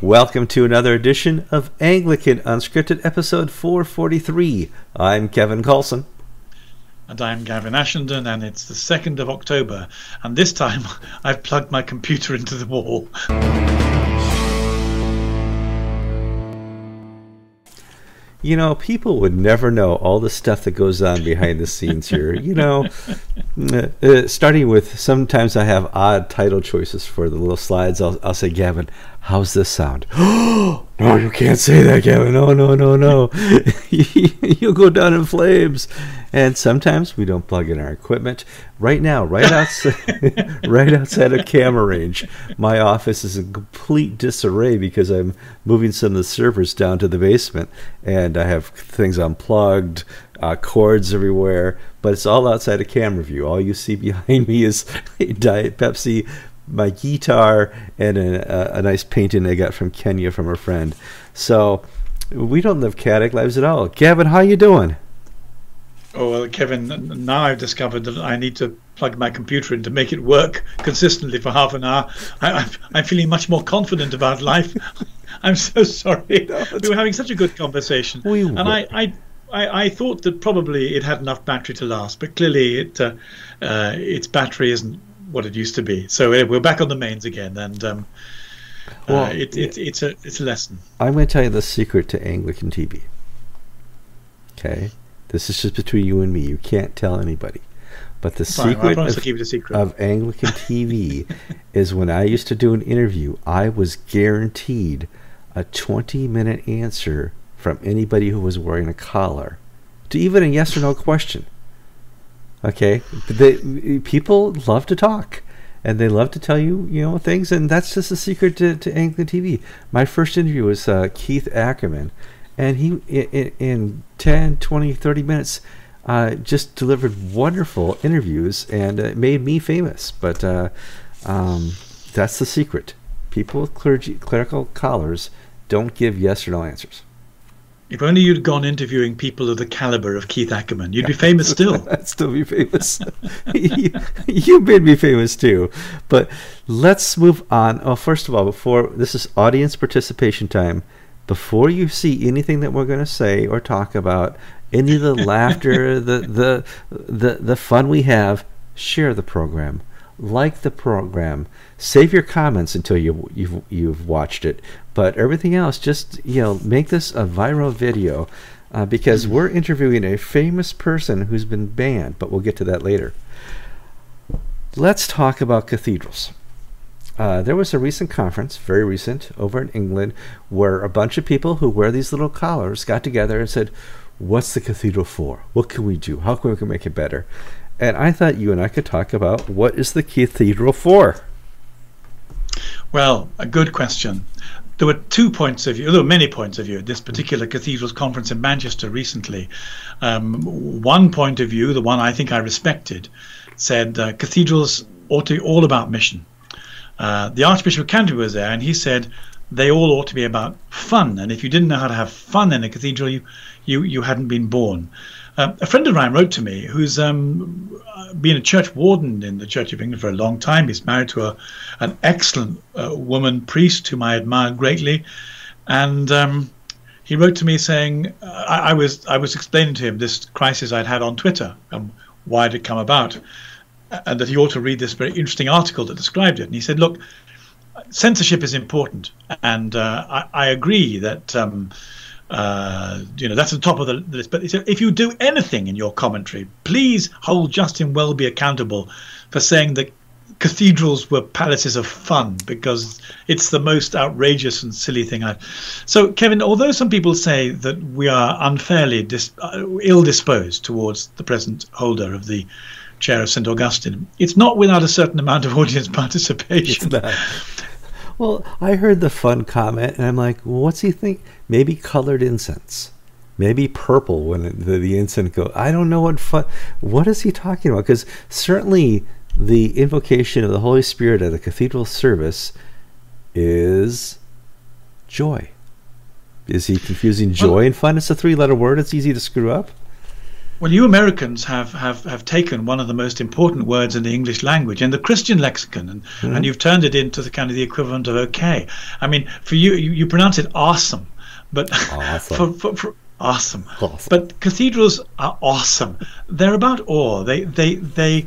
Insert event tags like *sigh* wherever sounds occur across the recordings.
Welcome to another edition of Anglican Unscripted, episode 443. I'm Kevin Carlson. And I'm Gavin Ashenden, and it's the 2nd of October. And this time *laughs* I've plugged my computer into the wall. You know, people would never know all the stuff that goes on behind the scenes here. You know, *laughs* uh, uh, starting with sometimes I have odd title choices for the little slides. I'll, I'll say, Gavin, how's this sound? *gasps* no, you can't say that, Gavin. No, no, no, no. *laughs* You'll go down in flames. And sometimes we don't plug in our equipment. Right now, right outside, *laughs* right outside of camera range, my office is in complete disarray because I'm moving some of the servers down to the basement, and I have things unplugged, uh, cords everywhere. But it's all outside of camera view. All you see *laughs* behind me is Diet Pepsi, my guitar, and a, a, a nice painting I got from Kenya from a friend. So we don't live chaotic lives at all. Gavin, how you doing? Oh, well, Kevin, now I've discovered that I need to plug my computer in to make it work consistently for half an hour. I, am feeling much more confident about life. *laughs* I'm so sorry. No, we were having such a good conversation. We and I, I, I, I, thought that probably it had enough battery to last, but clearly it, uh, uh, its battery isn't what it used to be. So we're back on the mains again, and um, uh, well, uh, it, it, it's a it's a lesson. I'm going to tell you the secret to Anglican TV. Okay this is just between you and me. You can't tell anybody. But the Fine, secret, of, secret, of, Anglican TV *laughs* is when I used to do an interview, I was guaranteed a 20 minute answer from anybody who was wearing a collar to even a yes or no question. Okay? People love to talk and they love to tell you, you know, things, and that's just a secret to, to Anglican TV. My first interview was uh, Keith Ackerman, and he in, in 10 20 30 minutes uh, just delivered wonderful interviews and uh, made me famous but uh, um, that's the secret people with clergy, clerical collars don't give yes or no answers if only you'd gone interviewing people of the caliber of Keith Ackerman, you'd be famous *laughs* still. I'd still be famous. you, *laughs* you made me famous too. But let's move on. Oh, first of all, before this is audience participation time before you see anything that we're going to say or talk about, any of the *laughs* laughter, the, the the the fun we have, share the program, like the program, save your comments until you you've you've watched it. But everything else, just you know, make this a viral video. Uh, because we're interviewing a famous person who's been banned, but we'll get to that later. Let's talk about cathedrals. Uh, there was a recent conference, very recent, over in England, where a bunch of people who wear these little collars got together and said, What's the cathedral for? What can we do? How can we make it better? And I thought you and I could talk about what is the cathedral for? Well, a good question. There were two points of view, there were many points of view at this particular cathedral's conference in Manchester recently. Um, one point of view, the one I think I respected, said uh, cathedrals ought to be all about mission uh, the Archbishop of Canterbury was there, and he said they all ought to be about fun. And if you didn't know how to have fun in a cathedral, you you, you hadn't been born. Uh, a friend of mine wrote to me who's um, been a church warden in the Church of England for a long time. He's married to a, an excellent uh, woman priest whom I admire greatly, and um, he wrote to me saying uh, I, I, was I was explaining to him this crisis I'd had on Twitter and why it had come about and that he ought to read this very interesting article that described it. And he said, look, censorship is important, and uh, I, I, agree that. Uh, you know that's the top of the list. But if you do anything in your commentary, please hold Justin Welby accountable for saying that cathedrals were palaces of fun because it's the most outrageous and silly thing I. So, Kevin, although some people say that we are unfairly dis- uh, ill disposed towards the present holder of the chair of St. Augustine. It's not without a certain amount of *laughs* audience participation. Well, I heard the fun comment, and I'm like, well, what's he think? Maybe colored incense. Maybe purple when the, the incense goes. I don't know what fun. What is he talking about? Because certainly the invocation of the Holy Spirit at a cathedral service is joy. Is he confusing joy well, and fun? It's a three letter word. It's easy to screw up. Well, you Americans have, have, have taken one of the most important words in the English language in the Christian lexicon, and, mm-hmm. and you've turned it into the kind of the equivalent of okay. I mean, for you, you, you pronounce it awesome, but *laughs* awesome. for, for, for awesome. awesome. But cathedrals are awesome. They're about awe. They they they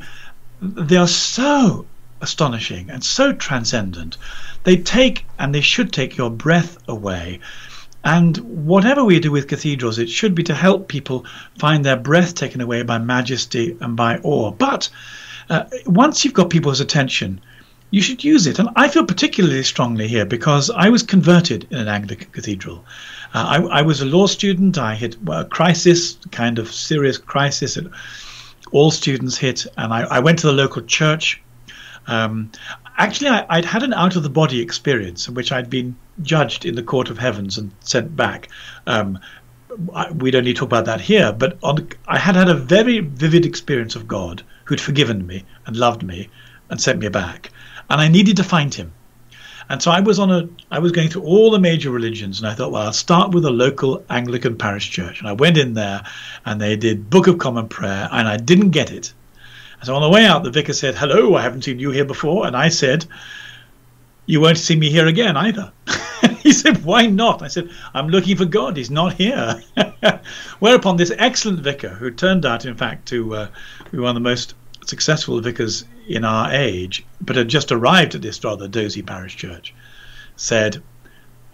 they are so astonishing and so transcendent. They take and they should take your breath away. And whatever we do with cathedrals, it should be to help people find their breath taken away by majesty and by awe. But uh, once you've got people's attention, you should use it. And I feel particularly strongly here because I was converted in an Anglican cathedral. Uh, I, I, was a law student. I hit a crisis, kind of serious crisis that all students hit, and I, I went to the local church. Um, actually, I, would had an out of the body experience in which I'd been judged in the court of heavens and sent back. Um, I, we don't need to talk about that here, but on, I had had a very vivid experience of God who'd forgiven me and loved me and sent me back, and I needed to find Him. And so I was on a I was going through all the major religions and I thought, well, I'll start with a local Anglican parish church. And I went in there and they did Book of Common Prayer and I didn't get it. And So on the way out the vicar said, Hello, I haven't seen you here before and I said, You won't see me here again either. *laughs* *laughs* he said, Why not? I said, I'm looking for God, he's not here. *laughs* Whereupon this excellent vicar, who turned out in fact to uh, be one of the most successful vicars in our age, but had just arrived at this rather dozy parish church, said,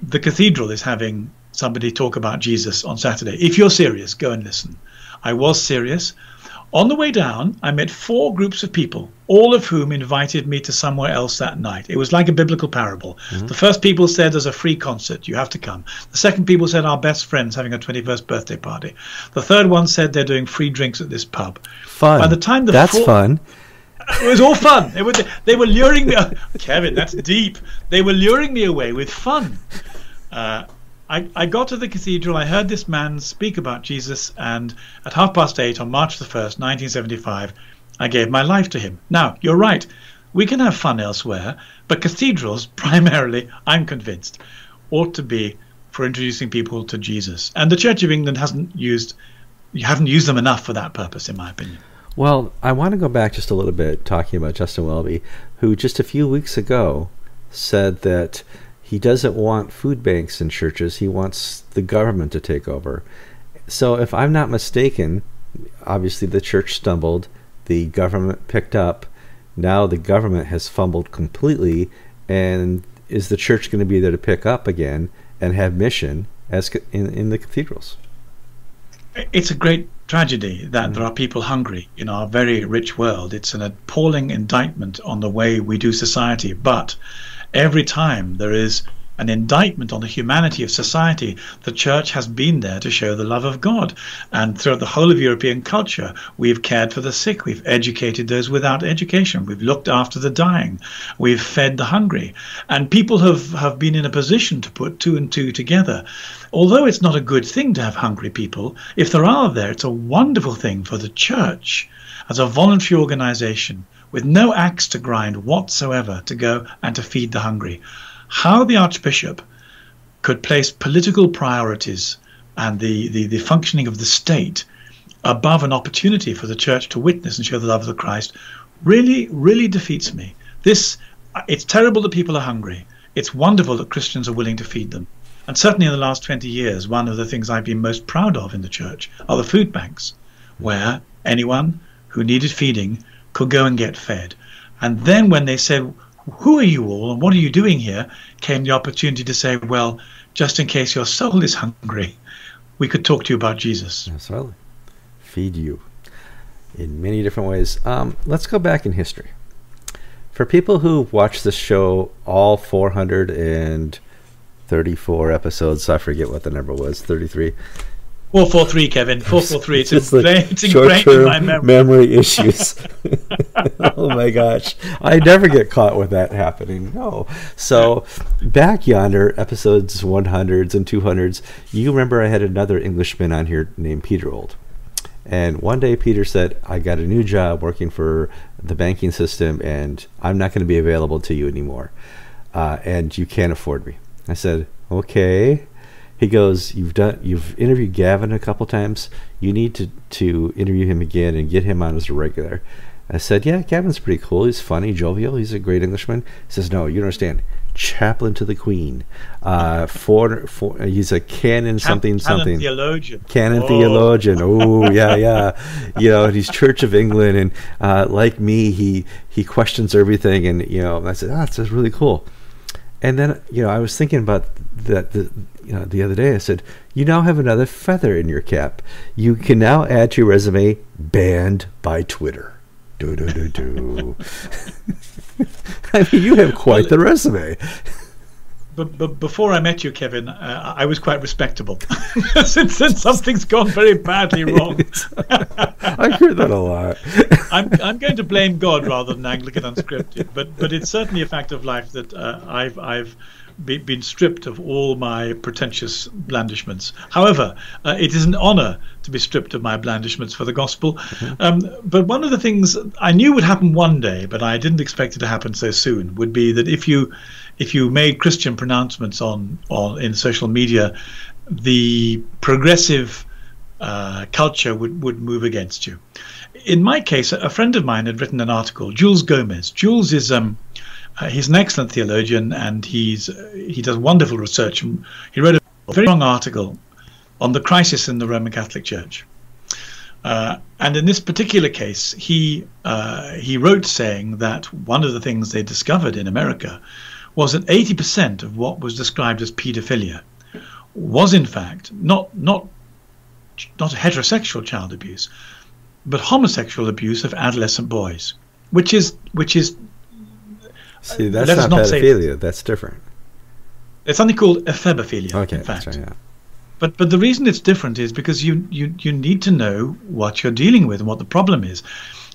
The cathedral is having somebody talk about Jesus on Saturday. If you're serious, go and listen. I was serious. On the way down, I met four groups of people, all of whom invited me to somewhere else that night. It was like a biblical parable. Mm-hmm. The first people said there's a free concert, you have to come. The second people said our best friends having a 21st birthday party. The third one said they're doing free drinks at this pub. Fun. By the time the That's four- fun. It was all fun. They were they were luring me. *laughs* Kevin, that's deep. They were luring me away with fun. Uh, I, I got to the cathedral. I heard this man speak about Jesus, and at half past eight on March the first, 1975, I gave my life to him. Now you're right. We can have fun elsewhere, but cathedrals, *laughs* primarily, I'm convinced, ought to be for introducing people to Jesus. And the Church of England hasn't used you haven't used them enough for that purpose, in my opinion. Well, I want to go back just a little bit talking about Justin Welby, who just a few weeks ago said that he doesn't want food banks in churches. He wants the government to take over. So, if I'm not mistaken, obviously the church stumbled, the government picked up. Now the government has fumbled completely, and is the church going to be there to pick up again and have mission as in, in the cathedrals? It's a great tragedy that mm. there are people hungry in our very rich world. It's an appalling indictment on the way we do society. But every time there is an indictment on the humanity of society, the church has been there to show the love of God. And throughout the whole of European culture, we've cared for the sick, we've educated those without education, we've looked after the dying, we've fed the hungry. And people have, have been in a position to put two and two together. Although it's not a good thing to have hungry people, if there are there, it's a wonderful thing for the church as a voluntary organization with no axe to grind whatsoever to go and to feed the hungry how the Archbishop could place political priorities and the, the, the functioning of the state above an opportunity for the church to witness and show the love of the Christ really, really defeats me. This it's terrible that people are hungry. It's wonderful that Christians are willing to feed them. And certainly in the last 20 years, one of the things I've been most proud of in the church are the food banks, where anyone who needed feeding could go and get fed. And then when they said, who are you all and what are you doing here? came the opportunity to say, well, just in case your soul is hungry, we could talk to you about Jesus. Absolutely. Feed you in many different ways. Um, let's go back in history. For people who watched this show all 434 episodes, I forget what the number was, 33. Four four three, Kevin. *laughs* Four four three. It's, it's, ingrained, in my memory. memory issues. *laughs* *laughs* oh my gosh, I never get caught with that happening. No. So back yonder, episodes one hundreds and two hundreds. You remember I had another Englishman on here named Peter Ould, and one day Peter said, "I got a new job working for the banking system, and I'm not going to be available to you anymore, uh, and you can't afford me." I said, "Okay." He goes, "You've done, you've interviewed Gavin a couple times. You need to to interview him again and get him on as a regular." I said, "Yeah, Gavin's pretty cool. He's funny, jovial. He's a great Englishman." He says, "No, you don't understand. Chaplain to the Queen. Uh, for, for he's a canon something Canon something theologian. canon Oh. theologian. *laughs* Oh yeah, yeah. You know, he's Church of England, and uh, like me, he he questions everything. And you know, I said, oh, that's really cool. And then you know, I was thinking about that the you know the other day. I said, you now have another feather in your cap. You can now add to your resume, banned by Twitter. Do do do do. *laughs* I mean, you have quite the resume. But, but before I met you, Kevin, uh, I was quite respectable. *laughs* since, since something's gone very badly *laughs* wrong, I hear that a lot. *laughs* I'm, I'm going to blame God rather than Anglican Unscripted. But but it's certainly a fact of life that uh, I've I've be, been stripped of all my pretentious blandishments. However, uh, it is an honour to be stripped of my blandishments for the gospel. Um, but one of the things I knew would happen one day, but I didn't expect it to happen so soon, would be that if you if you made Christian pronouncements on on in social media, the progressive uh, culture would, would move against you. In my case, a friend of mine had written an article, Jules Gomes. Jules is um, uh, he's an excellent theologian and he's uh, he does wonderful research. He wrote a very long article on the crisis in the Roman Catholic Church. Uh, and in this particular case, he uh, he wrote saying that one of the things they discovered in America was that 80% of what was described as paedophilia was in fact not not not heterosexual child abuse, but homosexual abuse of adolescent boys, which is which is See, that's not not pedophilia. That's different. it's something called ephebophilia. Okay, in fact, right. Yeah. But but the reason it's different is because you you you need to know what you're dealing with and what the problem is.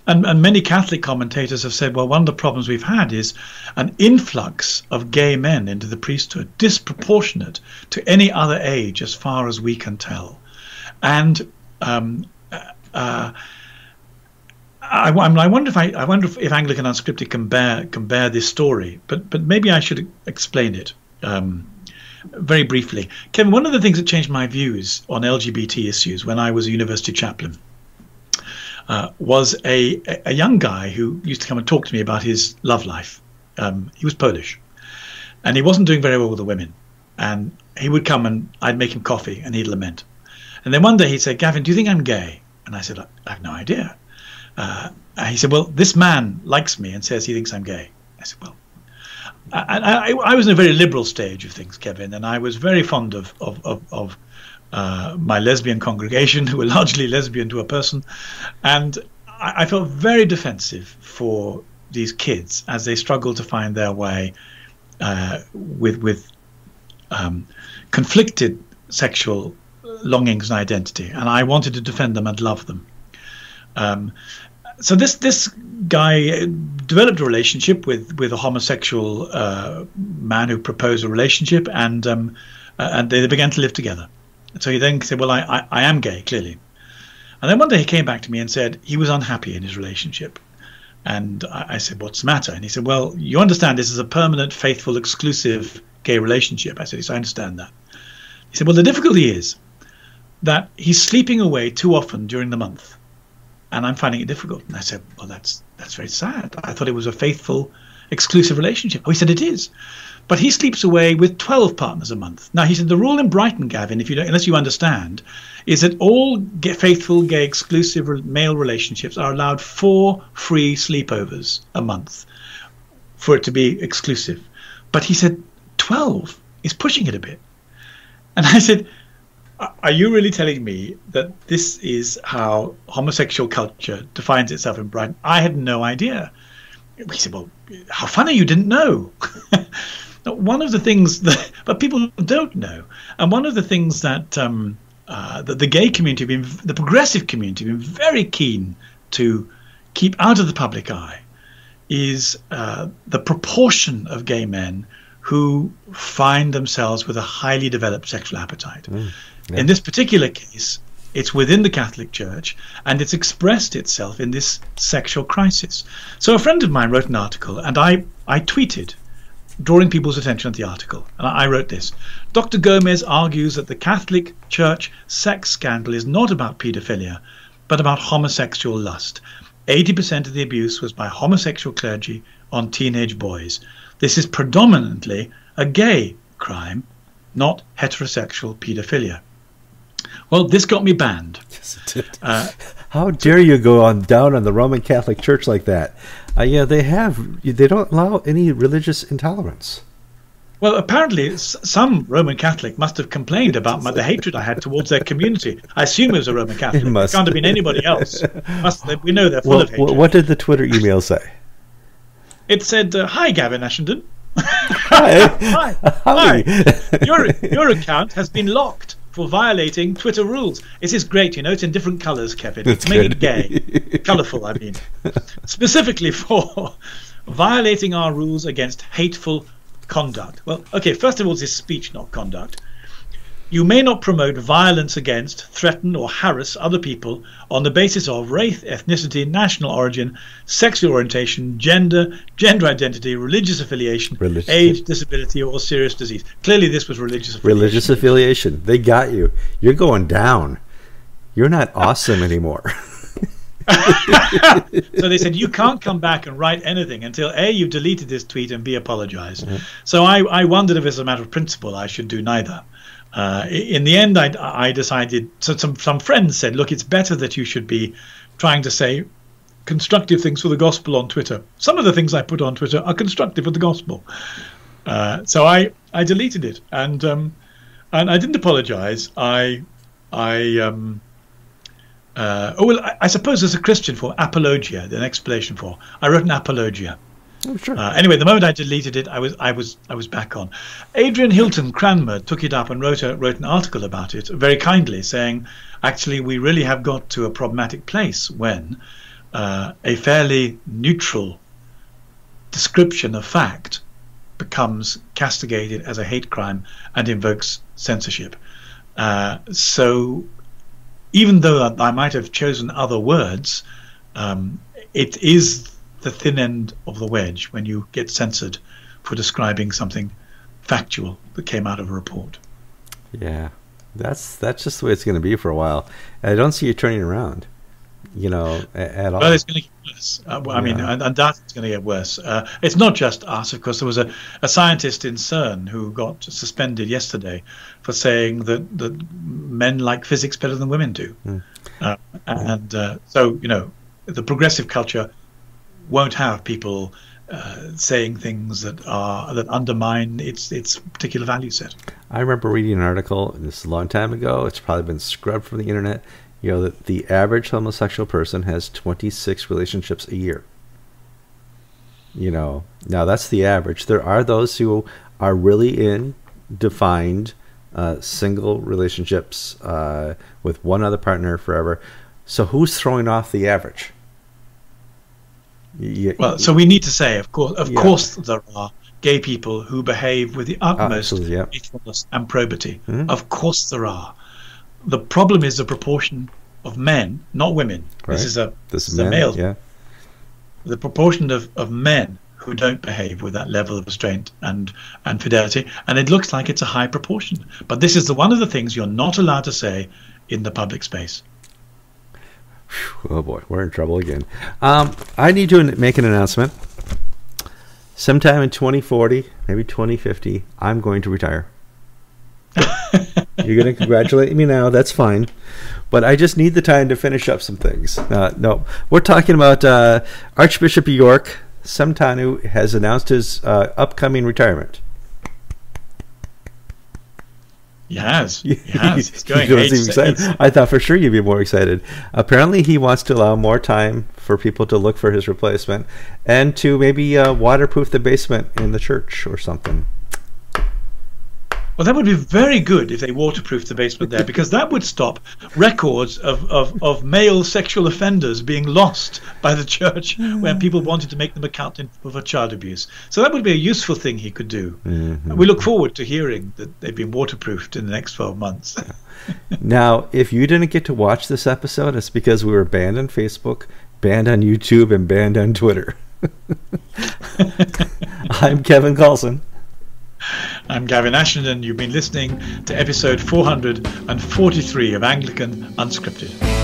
And, and many Catholic commentators have said, well, one of the problems we've had is an influx of gay men into the priesthood, disproportionate to any other age, as far as we can tell. And um, uh, I, I, I wonder if I, I wonder if, if Anglican Unscripted can bear can bear this story, but but maybe I should explain it. Um, very briefly, Kevin, one of the things that changed my views on LGBT issues when I was a university chaplain uh, was a, a young guy who used to come and talk to me about his love life. Um, he was Polish, and he wasn't doing very well with the women. And he would come and I'd make him coffee, and he'd lament. And then one day he'd say, "Gavin, do you think I'm gay?" And I said, "I have no idea." Uh, he said, "Well, this man likes me and says he thinks I'm gay." I said, "Well." I, I, I was in a very liberal stage of things, Kevin, and I was very fond of of of, of uh, my lesbian congregation, *laughs* who were largely lesbian to a person, and I, I felt very defensive for these kids as they struggle to find their way uh, with with um, conflicted sexual longings and identity, and I wanted to defend them and love them. Um, so this this guy developed a relationship with with a homosexual uh, man who proposed a relationship, and um, uh, and they began to live together. So he then said, "Well, I, I I am gay, clearly." And then one day he came back to me and said he was unhappy in his relationship. And I, I said, "What's the matter?" And he said, "Well, you understand this is a permanent, faithful, exclusive gay relationship." I said, "Yes, I understand that." He said, "Well, the difficulty is that he's sleeping away too often during the month." and I'm finding it difficult. And I said, well, that's that's very sad. I thought it was a faithful, exclusive relationship. Oh, he said it is, but he sleeps away with 12 partners a month. Now he said the rule in Brighton, Gavin, if you don't, unless you understand, is that all faithful, gay, exclusive male relationships are allowed four free sleepovers a month for it to be exclusive. But he said 12 is pushing it a bit, and I said are you really telling me that this is how homosexual culture defines itself in Brighton? I had no idea. He said, Well, how funny you didn't know. *laughs* one of the things *laughs* that, but people don't know, and one of the things that um, uh, that the gay community, been, the progressive community, have been very keen to keep out of the public eye, is uh, the proportion of gay men who find themselves with a highly developed sexual appetite. Mm. In this particular case, it's within the Catholic Church and it's expressed itself in this sexual crisis. So a friend of mine wrote an article and I, I tweeted drawing people's attention to the article. And I wrote this Dr. Gomes argues that the Catholic Church sex scandal is not about paedophilia, but about homosexual lust. 80% of the abuse was by homosexual clergy on teenage boys. This is predominantly a gay crime, not heterosexual paedophilia. Well, this got me banned. Yes, it did. Uh, *laughs* How dare you go on down on the Roman Catholic Church like that? Uh, yeah, they have. They don't allow any religious intolerance. Well, apparently, some Roman Catholic must have complained about my, the hatred I had towards their community. I assume it was a Roman Catholic. It, must. it can't have been anybody else. Must, we know they're full well, of hatred. What did the Twitter email say? It said, uh, "Hi, Gavin Ashenden. Hi. *laughs* Hi. Hi. Your your account has been locked." For violating Twitter rules. It is great, you know. It's in different colours, Kevin. That's to make it gay, *laughs* colourful. I mean, specifically for *laughs* violating our rules against hateful conduct. Well, okay. First of all, this speech, not conduct. You may not promote violence against, threaten, or harass other people on the basis of race, ethnicity, national origin, sexual orientation, gender, gender identity, religious affiliation, religious age, disability, or serious disease. Clearly, this was religious affiliation. Religious affiliation. They got you. You're going down. You're not *laughs* awesome anymore. *laughs* so they said you can't come back and write anything until a you've deleted this tweet and b apologize. Mm-hmm. So I, I wondered if as a matter of principle I should do neither. Uh, in the end, I, I decided. So some some friends said, "Look, it's better that you should be trying to say constructive things for the gospel on Twitter. Some of the things I put on Twitter are constructive for the gospel." Uh, so I I deleted it and um, and I didn't apologize. I I um, uh, oh well, I, I, suppose there's a Christian for apologia, an explanation for. I wrote an apologia. Oh, sure. Uh, anyway, the moment I deleted it, I was I was I was back on. Adrian Hilton Cranmer took it up and wrote a, wrote an article about it very kindly, saying, actually, we really have got to a problematic place when uh, a fairly neutral description of fact becomes castigated as a hate crime and invokes censorship. Uh, so, even though I might have chosen other words, um, it is the thin end of the wedge when you get censored for describing something factual that came out of a report. Yeah, that's that's just the way it's going to be for a while. I don't see you turning around, you know, at all. Well, it's going to get worse. Uh, well, I mean, undoubtedly it's going to get worse. Uh, it's not just us, of course. There was a, a scientist in CERN who got suspended yesterday for saying that, that men like physics better than women do. Mm. Uh, and uh, so, you know, the progressive culture won't have people uh, saying things that are that undermine its its particular value set. I remember reading an article, this is a long time ago. It's probably been scrubbed from the internet. You know that the average homosexual person has 26 relationships a year. You know, now that's the average. There are those who are really in defined uh, single relationships uh, with one other partner forever. So who's throwing off the average? Yeah, well, so we need to say, of course, of yeah. course, there are gay people who behave with the utmost yeah. faithfulness and probity. Mm-hmm. Of course, there are. The problem is the proportion of men, not women. Right. This is a this is men, a male. Yeah. The proportion of, of men who don't behave with that level of restraint and and fidelity, and it looks like it's a high proportion. But this is the one of the things you're not allowed to say in the public space. Oh boy, we're in trouble again. Um, I need to make an announcement. Sometime in 2040, maybe 2050, I'm going to retire. You're going to congratulate me now. That's fine. But I just need the time to finish up some things. Uh, no, we're talking about uh, Archbishop York, Sentamu, has announced his uh, upcoming retirement. He has. *laughs* He has. He's *laughs* going. he excited. I thought for sure you'd be more excited. Apparently, he wants to allow more time for people to look for his replacement and to maybe uh, waterproof the basement in the church or something. Well, that would be very good if they waterproofed the basement there, because that would stop records of, of, of male sexual offenders being lost by the church when people wanted to make them account for child abuse. So that would be a useful thing he could do. Mm-hmm. We look forward to hearing that they've been waterproofed in the next 12 months. *laughs* now, if you didn't get to watch this episode, it's because we were banned on Facebook, banned on YouTube, and banned on Twitter. *laughs* *laughs* I'm Kevin Carlson. I'm Gavin Ashenden. You've been listening to episode 443 of Anglican Unscripted.